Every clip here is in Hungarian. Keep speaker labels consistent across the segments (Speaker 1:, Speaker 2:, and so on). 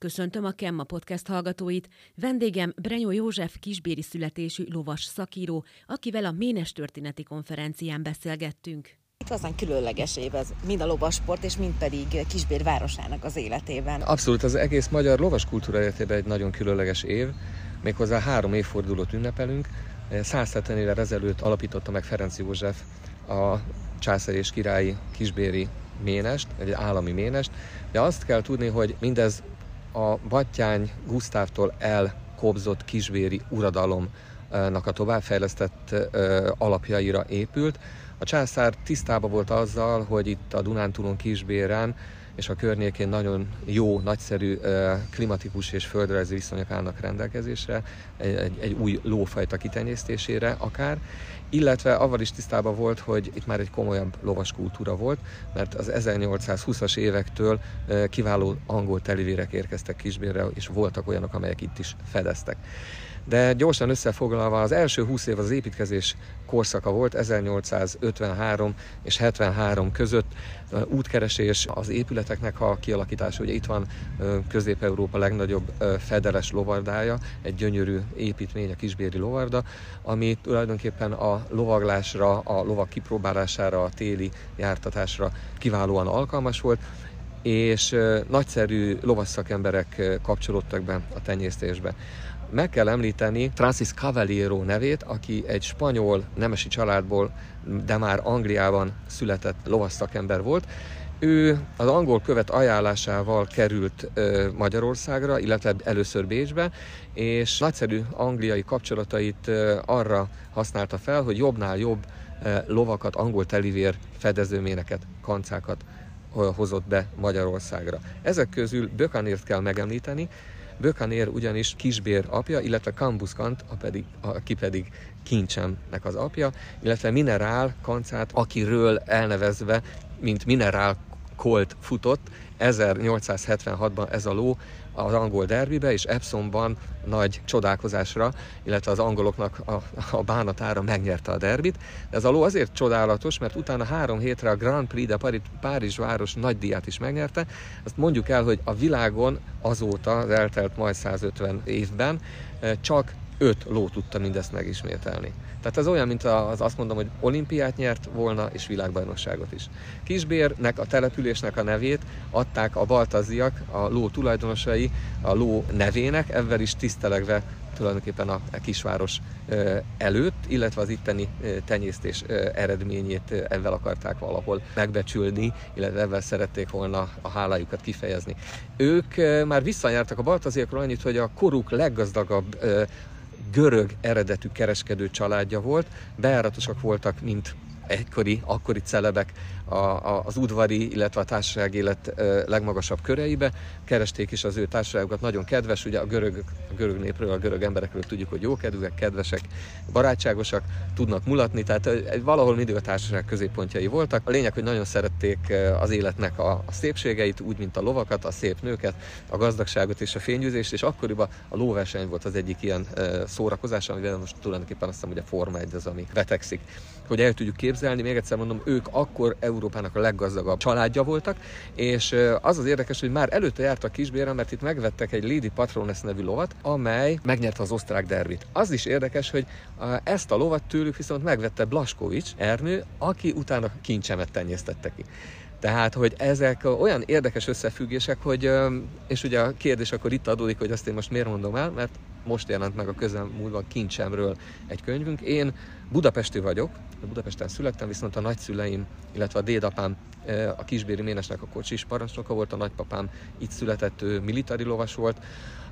Speaker 1: Köszöntöm a Kemma podcast hallgatóit. Vendégem Brenyó József kisbéri születésű lovas szakíró, akivel a Ménes történeti konferencián beszélgettünk.
Speaker 2: Igazán különleges év ez, mind a lovasport, és mind pedig Kisbér városának az életében.
Speaker 3: Abszolút, az egész magyar lovaskultúra életében egy nagyon különleges év. Méghozzá három évfordulót ünnepelünk. 170 évvel ezelőtt alapította meg Ferenc József a császár és királyi kisbéri ménest, egy állami ménest, de azt kell tudni, hogy mindez a Battyány Gusztávtól elkobzott kisbéri uradalomnak a továbbfejlesztett alapjaira épült. A császár tisztában volt azzal, hogy itt a Dunántúlon kisbéren és a környékén nagyon jó, nagyszerű klimatikus és földrajzi viszonyok állnak rendelkezésre, egy, egy, új lófajta kitenyésztésére akár, illetve avval is tisztában volt, hogy itt már egy komolyabb lovas kultúra volt, mert az 1820-as évektől kiváló angol telivérek érkeztek Kisbérre, és voltak olyanok, amelyek itt is fedeztek. De gyorsan összefoglalva az első 20 év az építkezés korszaka volt, 1853 és 73 között útkeresés az épületeknek a kialakítása. Ugye itt van Közép-Európa legnagyobb fedeles lovardája, egy gyönyörű építmény, a Kisbéri lovarda, ami tulajdonképpen a lovaglásra, a lovak kipróbálására, a téli jártatásra kiválóan alkalmas volt és nagyszerű lovasszakemberek kapcsolódtak be a tenyésztésbe. Meg kell említeni Francis Cavaliero nevét, aki egy spanyol nemesi családból, de már Angliában született lovasszakember volt. Ő az angol követ ajánlásával került Magyarországra, illetve először Bécsbe, és nagyszerű angliai kapcsolatait arra használta fel, hogy jobbnál jobb lovakat, angol telivér fedezőméneket, kancákat hozott be Magyarországra. Ezek közül Bökanért kell megemlíteni, Bökanér ugyanis Kisbér apja, illetve Kambuszkant, a pedig, aki pedig Kincsemnek az apja, illetve Minerál Kancát, akiről elnevezve, mint Minerál Colt futott 1876-ban ez a ló az angol derbibe, és Epsomban nagy csodálkozásra, illetve az angoloknak a, a bánatára megnyerte a derbit. De ez a ló azért csodálatos, mert utána három hétre a Grand Prix de Paris, Párizs város nagy díját is megnyerte. Azt mondjuk el, hogy a világon azóta, az eltelt majd 150 évben csak öt ló tudta mindezt megismételni. Tehát ez olyan, mint az azt mondom, hogy olimpiát nyert volna, és világbajnokságot is. Kisbérnek, a településnek a nevét adták a baltaziak, a ló tulajdonosai a ló nevének, ezzel is tisztelegve tulajdonképpen a kisváros előtt, illetve az itteni tenyésztés eredményét ezzel akarták valahol megbecsülni, illetve ezzel szerették volna a hálájukat kifejezni. Ők már visszajártak a baltaziakról annyit, hogy a koruk leggazdagabb görög eredetű kereskedő családja volt, bejáratosak voltak, mint egykori, akkori celebek a, a, az udvari, illetve a társaság élet legmagasabb köreibe. Keresték is az ő társaságukat, nagyon kedves, ugye a görög, a görög népről, a görög emberekről tudjuk, hogy jókedvűek, kedvesek, barátságosak, tudnak mulatni, tehát valahol mindig a társaság középpontjai voltak. A lényeg, hogy nagyon szerették az életnek a, a szépségeit, úgy, mint a lovakat, a szép nőket, a gazdagságot és a fényűzést, és akkoriban a lóverseny volt az egyik ilyen szórakozás, amivel most tulajdonképpen azt hiszem, hogy a Forma 1 az, ami vetekszik. Hogy el tudjuk képzelni, még egyszer mondom, ők akkor Európának a leggazdagabb családja voltak, és az az érdekes, hogy már előtte jártak Kisbéren, mert itt megvettek egy Lady Patroness nevű lovat, amely megnyerte az osztrák derbit. Az is érdekes, hogy ezt a lovat tőlük viszont megvette Blaskovics Ernő, aki utána kincsemet tenyésztette ki. Tehát, hogy ezek olyan érdekes összefüggések, hogy, és ugye a kérdés akkor itt adódik, hogy azt én most miért mondom el, mert most jelent meg a közelmúltban kincsemről egy könyvünk. Én budapesti vagyok, Budapesten születtem, viszont a nagyszüleim, illetve a dédapám a kisbéri ménesnek a kocsis parancsnoka volt, a nagypapám itt született, ő militári lovas volt,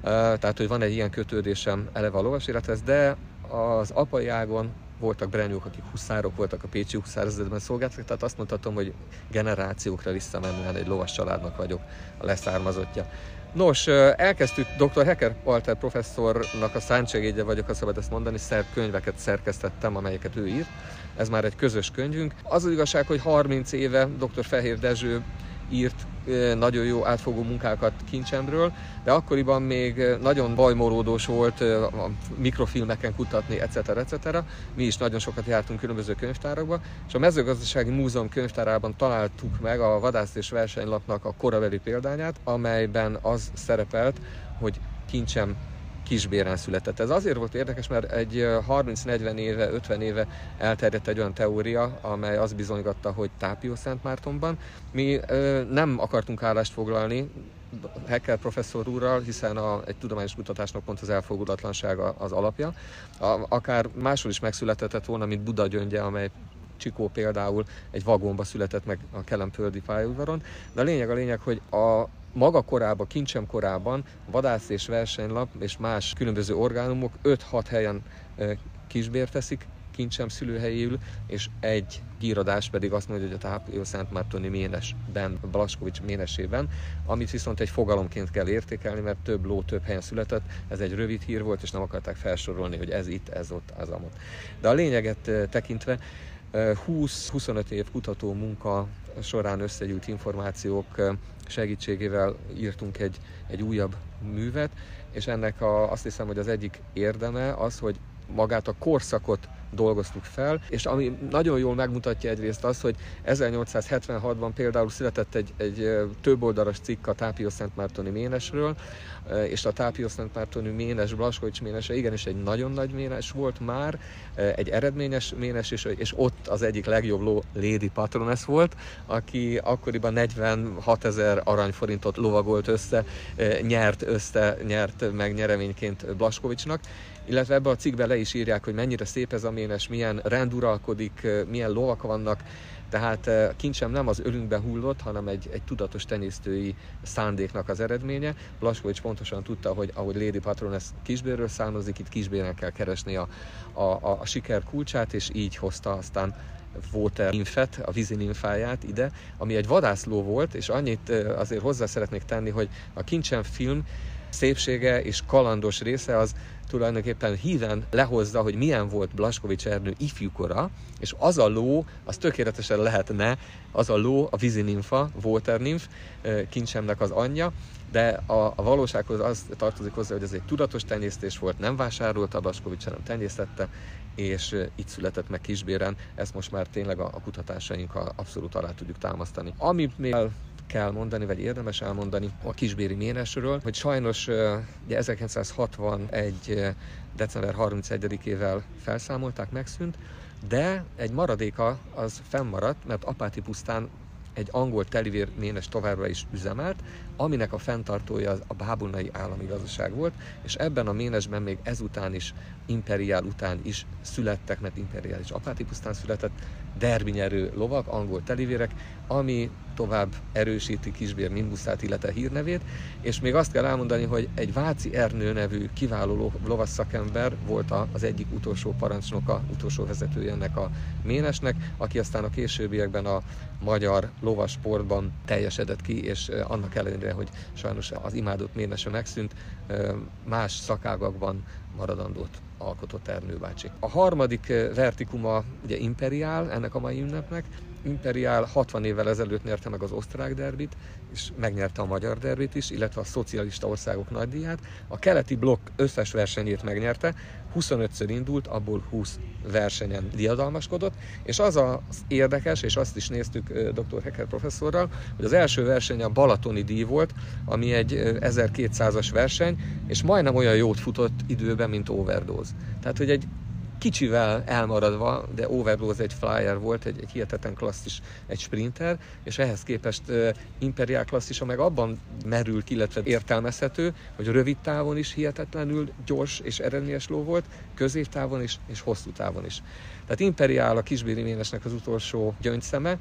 Speaker 3: tehát hogy van egy ilyen kötődésem eleve a lovas élethez, de az apai ágon voltak brenyók, akik huszárok voltak a Pécsi huszárezredben szolgáltak, tehát azt mondhatom, hogy generációkra visszamenően egy lovas családnak vagyok a leszármazottja. Nos, elkezdtük dr. Hecker Walter professzornak a szántsegédje vagyok, ha szabad ezt mondani, szer könyveket szerkesztettem, amelyeket ő írt. Ez már egy közös könyvünk. Az az igazság, hogy 30 éve dr. Fehér Dezső írt nagyon jó átfogó munkákat kincsemről, de akkoriban még nagyon bajmolódós volt a mikrofilmeken kutatni, etc. etc. Mi is nagyon sokat jártunk különböző könyvtárakba, és a mezőgazdasági múzeum könyvtárában találtuk meg a vadász és versenylapnak a korabeli példányát, amelyben az szerepelt, hogy kincsem kisbéren született. Ez azért volt érdekes, mert egy 30-40 éve, 50 éve elterjedt egy olyan teória, amely azt bizonygatta, hogy Tápió Szentmártonban. Mi nem akartunk állást foglalni, Hecker professzor úrral, hiszen a, egy tudományos kutatásnak pont az elfogulatlansága az alapja. A, akár máshol is megszületett volna, mint Buda gyöngye, amely Csikó például egy vagónba született meg a Kelempöldi pályaudvaron, de a lényeg a lényeg, hogy a maga korában, kincsem korában vadász és versenylap és más különböző orgánumok 5-6 helyen kisbért teszik, kincsem szülőhelyéül, és egy gíradás pedig azt mondja, hogy a Tápoló Szent Mártoni ménesben, Blaskovics ménesében, amit viszont egy fogalomként kell értékelni, mert több ló több helyen született, ez egy rövid hír volt, és nem akarták felsorolni, hogy ez itt, ez ott, az amott. De a lényeget tekintve 20-25 év kutató munka során összegyűlt információk segítségével írtunk egy, egy újabb művet, és ennek a, azt hiszem, hogy az egyik érdeme az, hogy magát a korszakot dolgoztuk fel, és ami nagyon jól megmutatja egyrészt az, hogy 1876-ban például született egy, egy többoldalas cikk a Tápió Szentmártoni ménesről, és a Tápió Szentmártoni ménes, Blaskovics ménese igenis egy nagyon nagy ménes volt már, egy eredményes ménes, és, és ott az egyik legjobb ló Lady Patroness volt, aki akkoriban 46 ezer aranyforintot lovagolt össze, nyert össze, nyert meg nyereményként Blaskovicsnak, illetve ebbe a cikkbe le is írják, hogy mennyire szép ez a ménes, milyen rend uralkodik, milyen lovak vannak, tehát kincsem nem az ölünkbe hullott, hanem egy, egy tudatos tenyésztői szándéknak az eredménye. Blaskovics pontosan tudta, hogy ahogy Lady Patroness kisbérről származik, itt kisbéren kell keresni a, a, a, a siker kulcsát, és így hozta aztán Water Nymfet, a vízi nymfáját ide, ami egy vadászló volt, és annyit azért hozzá szeretnék tenni, hogy a Kincsem film szépsége és kalandos része az tulajdonképpen híven lehozza, hogy milyen volt Blaskovics Ernő ifjúkora, és az a ló, az tökéletesen lehetne, az a ló, a vízinimfa, Water nymph, kincsemnek az anyja, de a, a valósághoz az tartozik hozzá, hogy ez egy tudatos tenyésztés volt, nem vásárolta Blaskovics, hanem tenyésztette, és itt született meg Kisbéren, ezt most már tényleg a, a kutatásainkkal abszolút alá tudjuk támasztani. Amit még kell mondani, vagy érdemes elmondani a kisbéri ménesről, hogy sajnos ugye 1961. december 31-ével felszámolták, megszűnt, de egy maradéka az fennmaradt, mert Apáti pusztán egy angol telivér ménes továbbra is üzemelt, aminek a fenntartója a bábulnai állami gazdaság volt, és ebben a ménesben még ezután is, imperiál után is születtek, mert imperiális apáti pusztán született, derbinyerő lovak, angol telivérek, ami tovább erősíti Kisbér Nimbuszát, illetve hírnevét, és még azt kell elmondani, hogy egy Váci Ernő nevű kiváló lovas szakember volt az egyik utolsó parancsnoka, utolsó vezetője ennek a ménesnek, aki aztán a későbbiekben a magyar lovasportban teljesedett ki, és annak ellenére, hogy sajnos az imádott ménese megszűnt, más szakágakban maradandót alkotott Ernő bácsi. A harmadik vertikuma ugye imperiál ennek a mai ünnepnek, Imperial 60 évvel ezelőtt nyerte meg az osztrák derbit, és megnyerte a magyar derbit is, illetve a szocialista országok nagydíját. A keleti blokk összes versenyét megnyerte, 25-ször indult, abból 20 versenyen diadalmaskodott, és az az érdekes, és azt is néztük dr. Hecker professzorral, hogy az első verseny a Balatoni díj volt, ami egy 1200-as verseny, és majdnem olyan jót futott időben, mint Overdose. Tehát, hogy egy kicsivel elmaradva, de Overdose egy flyer volt, egy, egy hihetetlen klasszis, egy sprinter, és ehhez képest uh, Imperial klasszisa meg abban merül illetve értelmezhető, hogy rövid távon is hihetetlenül gyors és eredményes ló volt, középtávon is, és hosszú távon is. Tehát Imperial a kisbéri ménesnek az utolsó gyöngyszeme,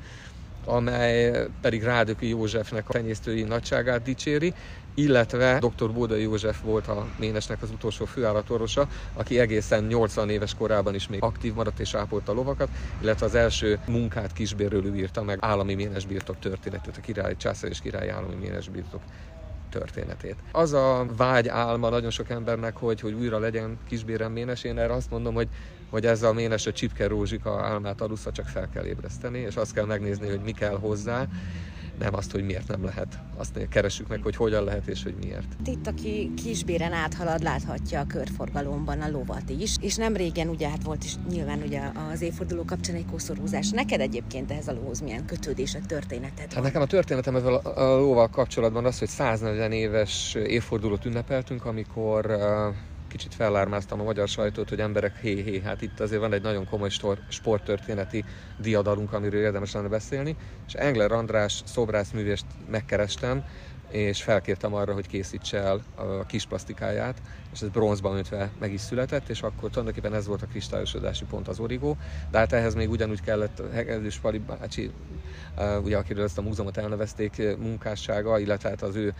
Speaker 3: amely pedig Rádöki Józsefnek a tenyésztői nagyságát dicséri, illetve dr. Bódai József volt a ménesnek az utolsó főállatorvosa, aki egészen 80 éves korában is még aktív maradt és ápolta lovakat, illetve az első munkát kisbérről ő írta meg állami ménesbirtok történetét, a király, császár és király állami ménesbirtok történetét. Az a vágy álma nagyon sok embernek, hogy, hogy újra legyen kisbérem ménes, én erre azt mondom, hogy, hogy ez a ménes a Csipke Rózsika álmát alusza, csak fel kell ébreszteni, és azt kell megnézni, hogy mi kell hozzá, nem azt, hogy miért nem lehet. Azt keressük meg, hogy hogyan lehet és hogy miért.
Speaker 2: Itt, aki kisbéren áthalad, láthatja a körforgalomban a lovat is, és nem régen ugye hát volt is nyilván ugye az évforduló kapcsán egy koszorúzás. Neked egyébként ehhez a lóhoz milyen kötődések, történeted
Speaker 3: Hát nekem a történetem ezzel a lóval kapcsolatban az, hogy 140 éves évfordulót ünnepeltünk, amikor kicsit fellármáztam a magyar sajtót, hogy emberek hé, hé, hát itt azért van egy nagyon komoly sporttörténeti diadalunk, amiről érdemes lenne beszélni, és Engler András szobrászművést megkerestem, és felkértem arra, hogy készítse el a kis plastikáját, és ez bronzban öntve meg is született, és akkor tulajdonképpen ez volt a kristályosodási pont az origó, de hát ehhez még ugyanúgy kellett Hegedűs Pali bácsi, ugye akiről ezt a múzeumot elnevezték, munkássága, illetve hát az ő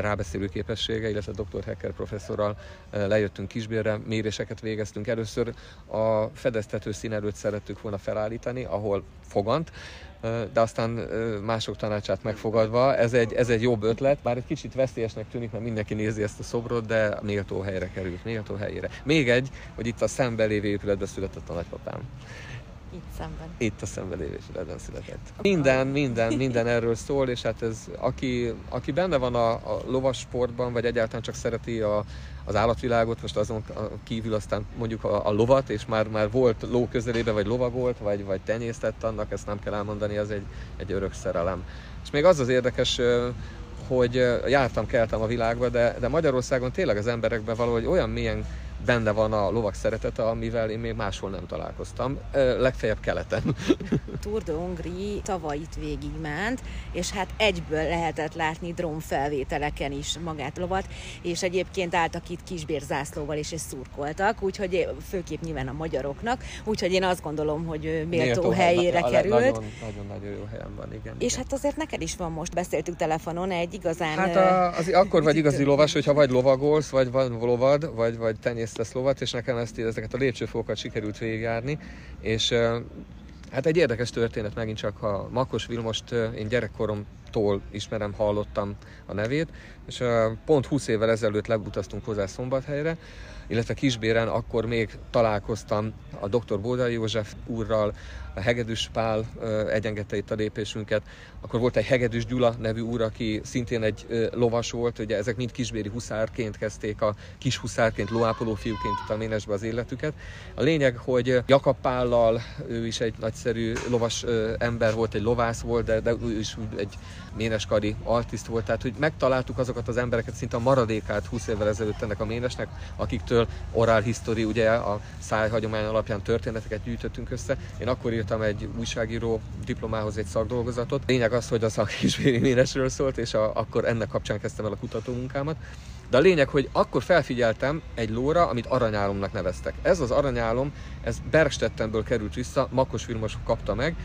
Speaker 3: rábeszélő képessége, illetve dr. Hecker professzorral lejöttünk Kisbérre, méréseket végeztünk. Először a fedeztető szín szerettük volna felállítani, ahol fogant, de aztán mások tanácsát megfogadva, ez egy, ez egy jobb ötlet, bár egy kicsit veszélyesnek tűnik, mert mindenki nézi ezt a szobrot, de méltó helyre került, méltó helyére. Még egy, hogy itt a szemben lévő épületben született a nagypapám.
Speaker 2: Itt szemben.
Speaker 3: Itt a szembelévésületben született. Minden, minden, minden erről szól, és hát ez, aki, aki benne van a, a lovas sportban, vagy egyáltalán csak szereti a, az állatvilágot, most azon kívül aztán mondjuk a, a lovat, és már, már volt ló közelébe, vagy lovagolt, vagy, vagy tenyésztett annak, ezt nem kell elmondani, az egy, egy örök szerelem. És még az az érdekes, hogy jártam, keltem a világba, de, de Magyarországon tényleg az emberekben valahogy olyan milyen benne van a lovak szeretete, amivel én még máshol nem találkoztam, legfeljebb keleten.
Speaker 2: Tour de Hongrie tavaly itt végigment, és hát egyből lehetett látni drónfelvételeken is magát lovat, és egyébként álltak itt kisbér zászlóval is, és szurkoltak, úgyhogy főképp nyilván a magyaroknak, úgyhogy én azt gondolom, hogy méltó, méltó helyére hely, került.
Speaker 3: Nagyon-nagyon jó helyen van, igen.
Speaker 2: És
Speaker 3: igen.
Speaker 2: hát azért neked is van most, beszéltük telefonon, egy igazán...
Speaker 3: Hát a, az, akkor vagy igazi lovas, hogyha vagy lovagolsz, vagy van lovad, vagy, vagy tenyész lesz lovat, és nekem ezt, ezeket a lépcsőfokat sikerült végigjárni, és hát egy érdekes történet megint csak, ha Makos Vilmost én gyerekkoromtól ismerem, hallottam a nevét, és pont 20 évvel ezelőtt lebutaztunk hozzá Szombathelyre, illetve Kisbéren akkor még találkoztam a dr. Bódai József úrral, a Hegedűs Pál egyengedte itt a lépésünket, akkor volt egy Hegedűs Gyula nevű úr, aki szintén egy lovas volt, ugye ezek mind kisbéri huszárként kezdték a kis huszárként, loápoló fiúként itt a Ménesbe az életüket. A lényeg, hogy Jakab Pállal, ő is egy nagyszerű lovas ember volt, egy lovász volt, de, de ő is egy méneskari artist volt, tehát hogy megtaláltuk azokat az embereket, szinte a maradékát 20 évvel ezelőtt ennek a ménesnek, akiktől oral history, ugye a szájhagyomány alapján történeteket gyűjtöttünk össze. Én akkor írtam egy újságíró diplomához egy szakdolgozatot. Lényeg az, hogy a szakisméri ménesről szólt, és a, akkor ennek kapcsán kezdtem el a kutatómunkámat. De a lényeg, hogy akkor felfigyeltem egy lóra, amit aranyálomnak neveztek. Ez az aranyálom, ez Bergstettenből került vissza, Makos Vilmos kapta meg,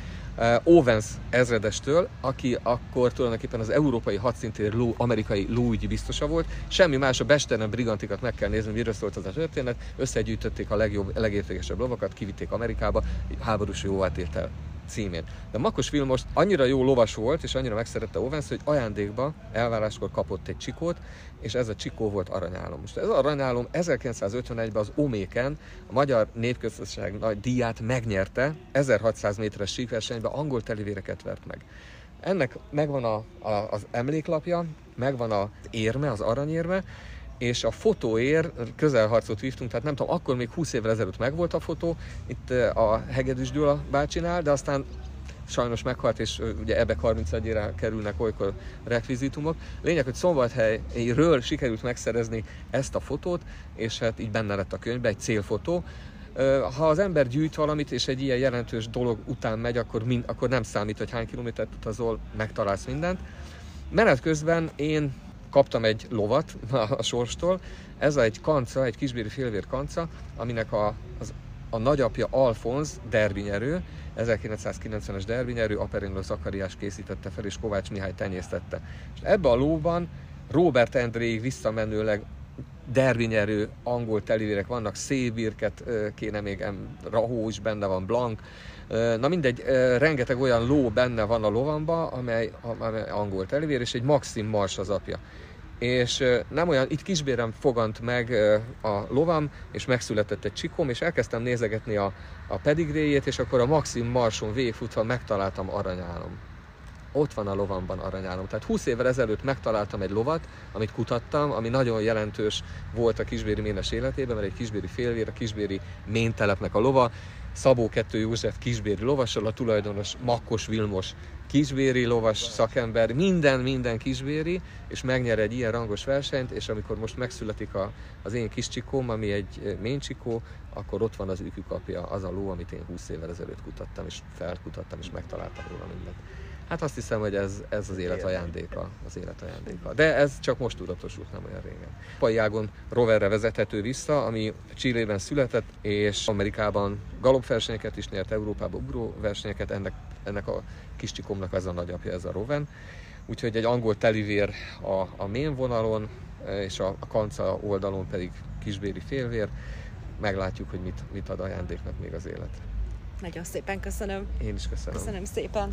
Speaker 3: Owens ezredestől, aki akkor tulajdonképpen az európai hadszintér ló, amerikai lóügyi biztosa volt. Semmi más, a Besteren brigantikat meg kell nézni, miről szólt az a történet. Összegyűjtötték a legjobb, legértékesebb lovakat, kivitték Amerikába, háborús jóvá el címén. De Makos Vilmos annyira jó lovas volt, és annyira megszerette Owens, hogy ajándékba elváráskor kapott egy csikót, és ez a csikó volt aranyálom. Most ez aranyálom 1951-ben az Oméken a Magyar Népköztársaság nagy díját megnyerte, 1600 méteres síkversenyben angol telivéreket vert meg. Ennek megvan a, a, az emléklapja, megvan az érme, az aranyérme, és a fotóér közelharcot vívtunk, tehát nem tudom, akkor még 20 évvel ezelőtt megvolt a fotó, itt a Hegedűs Gyula bácsinál, de aztán sajnos meghalt, és ugye ebbe 31-ére kerülnek olykor rekvizitumok. Lényeg, hogy Szombathelyről sikerült megszerezni ezt a fotót, és hát így benne lett a könyvben egy célfotó, ha az ember gyűjt valamit, és egy ilyen jelentős dolog után megy, akkor, mind, akkor nem számít, hogy hány kilométert utazol, megtalálsz mindent. Menet közben én kaptam egy lovat a sorstól, ez egy kanca, egy kisbéri félvér kanca, aminek a, az, a nagyapja Alfonz derbinyerő, 1990-es derbinyerő, Aperinlo Zakariás készítette fel, és Kovács Mihály tenyésztette. És ebbe a lóban Robert Andréig visszamenőleg derbinyerő angol telivérek vannak, szébirket kéne még, Rahó is benne van, Blank, Na mindegy, rengeteg olyan ló benne van a lovamba, amely, amely angol telivér, és egy Maxim Mars az apja és nem olyan, itt kisbérem fogant meg a lovam, és megszületett egy csikom, és elkezdtem nézegetni a, a pedigréjét, és akkor a Maxim Marson végigfutva megtaláltam aranyálom. Ott van a lovamban aranyálom. Tehát 20 évvel ezelőtt megtaláltam egy lovat, amit kutattam, ami nagyon jelentős volt a kisbéri ménes életében, mert egy kisbéri félvér, a kisbéri méntelepnek a lova, Szabó 2 József kisbéri lovassal, a tulajdonos Makkos Vilmos kisbéri lovas szakember, minden, minden kisbéri, és megnyer egy ilyen rangos versenyt, és amikor most megszületik a, az én kis csikóm, ami egy méncsikó, akkor ott van az ükükapja, az a ló, amit én 20 évvel ezelőtt kutattam, és felkutattam, és megtaláltam róla mindent. Hát azt hiszem, hogy ez, ez az élet ajándéka, az élet ajándéka. De ez csak most tudatosult, nem olyan régen. Pajágon roverre vezethető vissza, ami Csillében született, és Amerikában galopversenyeket is nyert, Európában ugró versenyeket, ennek, ennek a kis csikomnak az a nagyapja, ez a Roven. Úgyhogy egy angol telivér a, a main vonalon, és a, a kanca oldalon pedig kisbéri félvér. Meglátjuk, hogy mit, mit ad ajándéknak még az élet.
Speaker 2: Nagyon szépen köszönöm.
Speaker 3: Én is köszönöm.
Speaker 2: Köszönöm szépen.